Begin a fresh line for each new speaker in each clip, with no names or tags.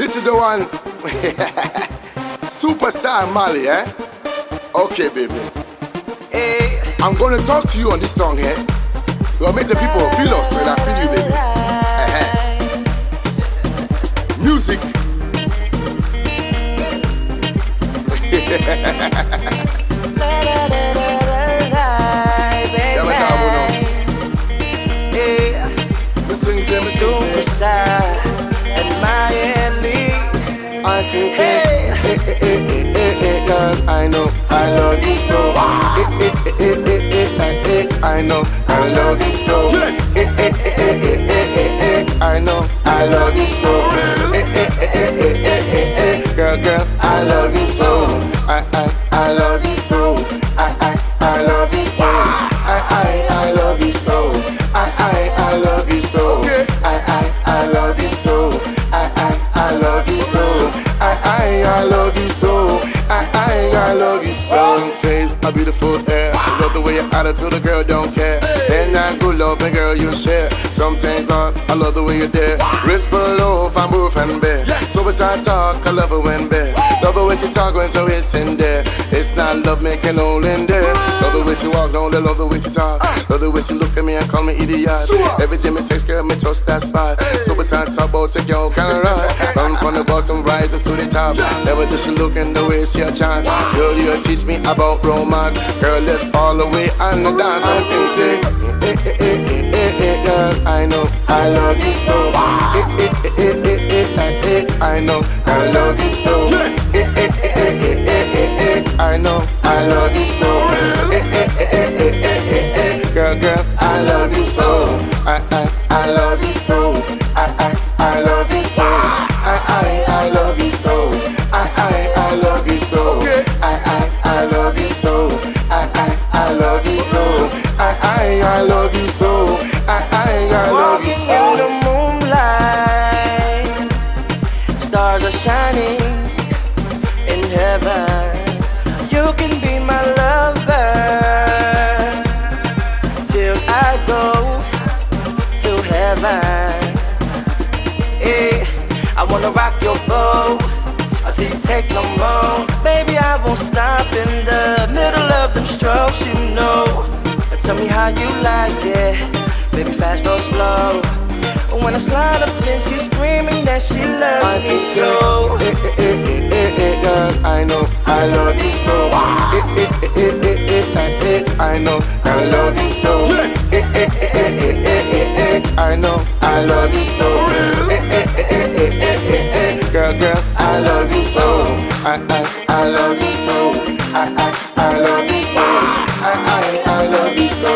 This is the one. Superstar Maeli, eh? Okay, baby.
Hey.
I'm gonna talk to you on this song, eh? We'll make the people feel us when I feel you, baby. Uh-huh. Music. Yeah, but now we know.
Hey.
Me sing, say, me sing, say.
Superstar and Miami.
I sing.
Hey.
Eh, eh, eh, eh, eh, eh, girl, I know I love you so. Eh, eh, eh, eh, eh, eh, eh, eh, I know I love you so.
Yes.
Eh, eh, eh, eh, eh, eh, eh, eh, I know I love you so. A beautiful hair. Love the way your attitude, the girl don't care. And that good love, and girl you share. Sometimes, Lord, I love the way you're there. Wrist full of, I move and bear. So as I talk, I love it when bare. Love the way she talk when so it's in there. It's not love making all in there. Love the way she walk, don't love the way she talk. Love the way she look at me and call me idiot. Everything me sex, girl, me trust that spot. So as I talk about take your kind of ride. Run from the bottom, rise up to the top. Never just she look in the way she a chant. Girl, you teach me about romance. Girl, let's all the way on the dance and sing, sing. Eh, eh, eh, eh, eh, eh, girl, I know I love you so. Eh, eh, eh, eh, eh, eh, eh, eh, I know I love you so. Girl, girl, I love you so. I, I, I love you so. I, I, I love you so. I, I, I love you so. I, I, I love you so.
Okay.
I, I, I love you so. I, I, I love you so. I, I, I love you so. I, I, I love you
Walking in the moonlight, stars are shining in heaven. You can be my lover wanna rock your boat until you take no more. Baby, I won't stop in the middle of them strokes, you know. Tell me how you like it, baby, fast or slow. When I slide up in, she's screaming that she
I
loves me so.
eh, eh, eh, eh, eh, eh, girl, I know I love you so. Eh, eh, eh, eh, eh, eh, eh, eh, I know I love you so.
Yes.
Eh, eh, eh, eh, eh, eh, eh, eh, I know I love you so. I, I, I love you so. I, I, I love you so. I, I, I love you so.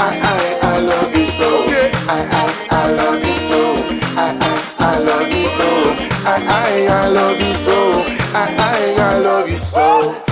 I, I, I love you so. I, I, I love you so. I, I, I love you so. I, I, I love you so. I, I, I love you so.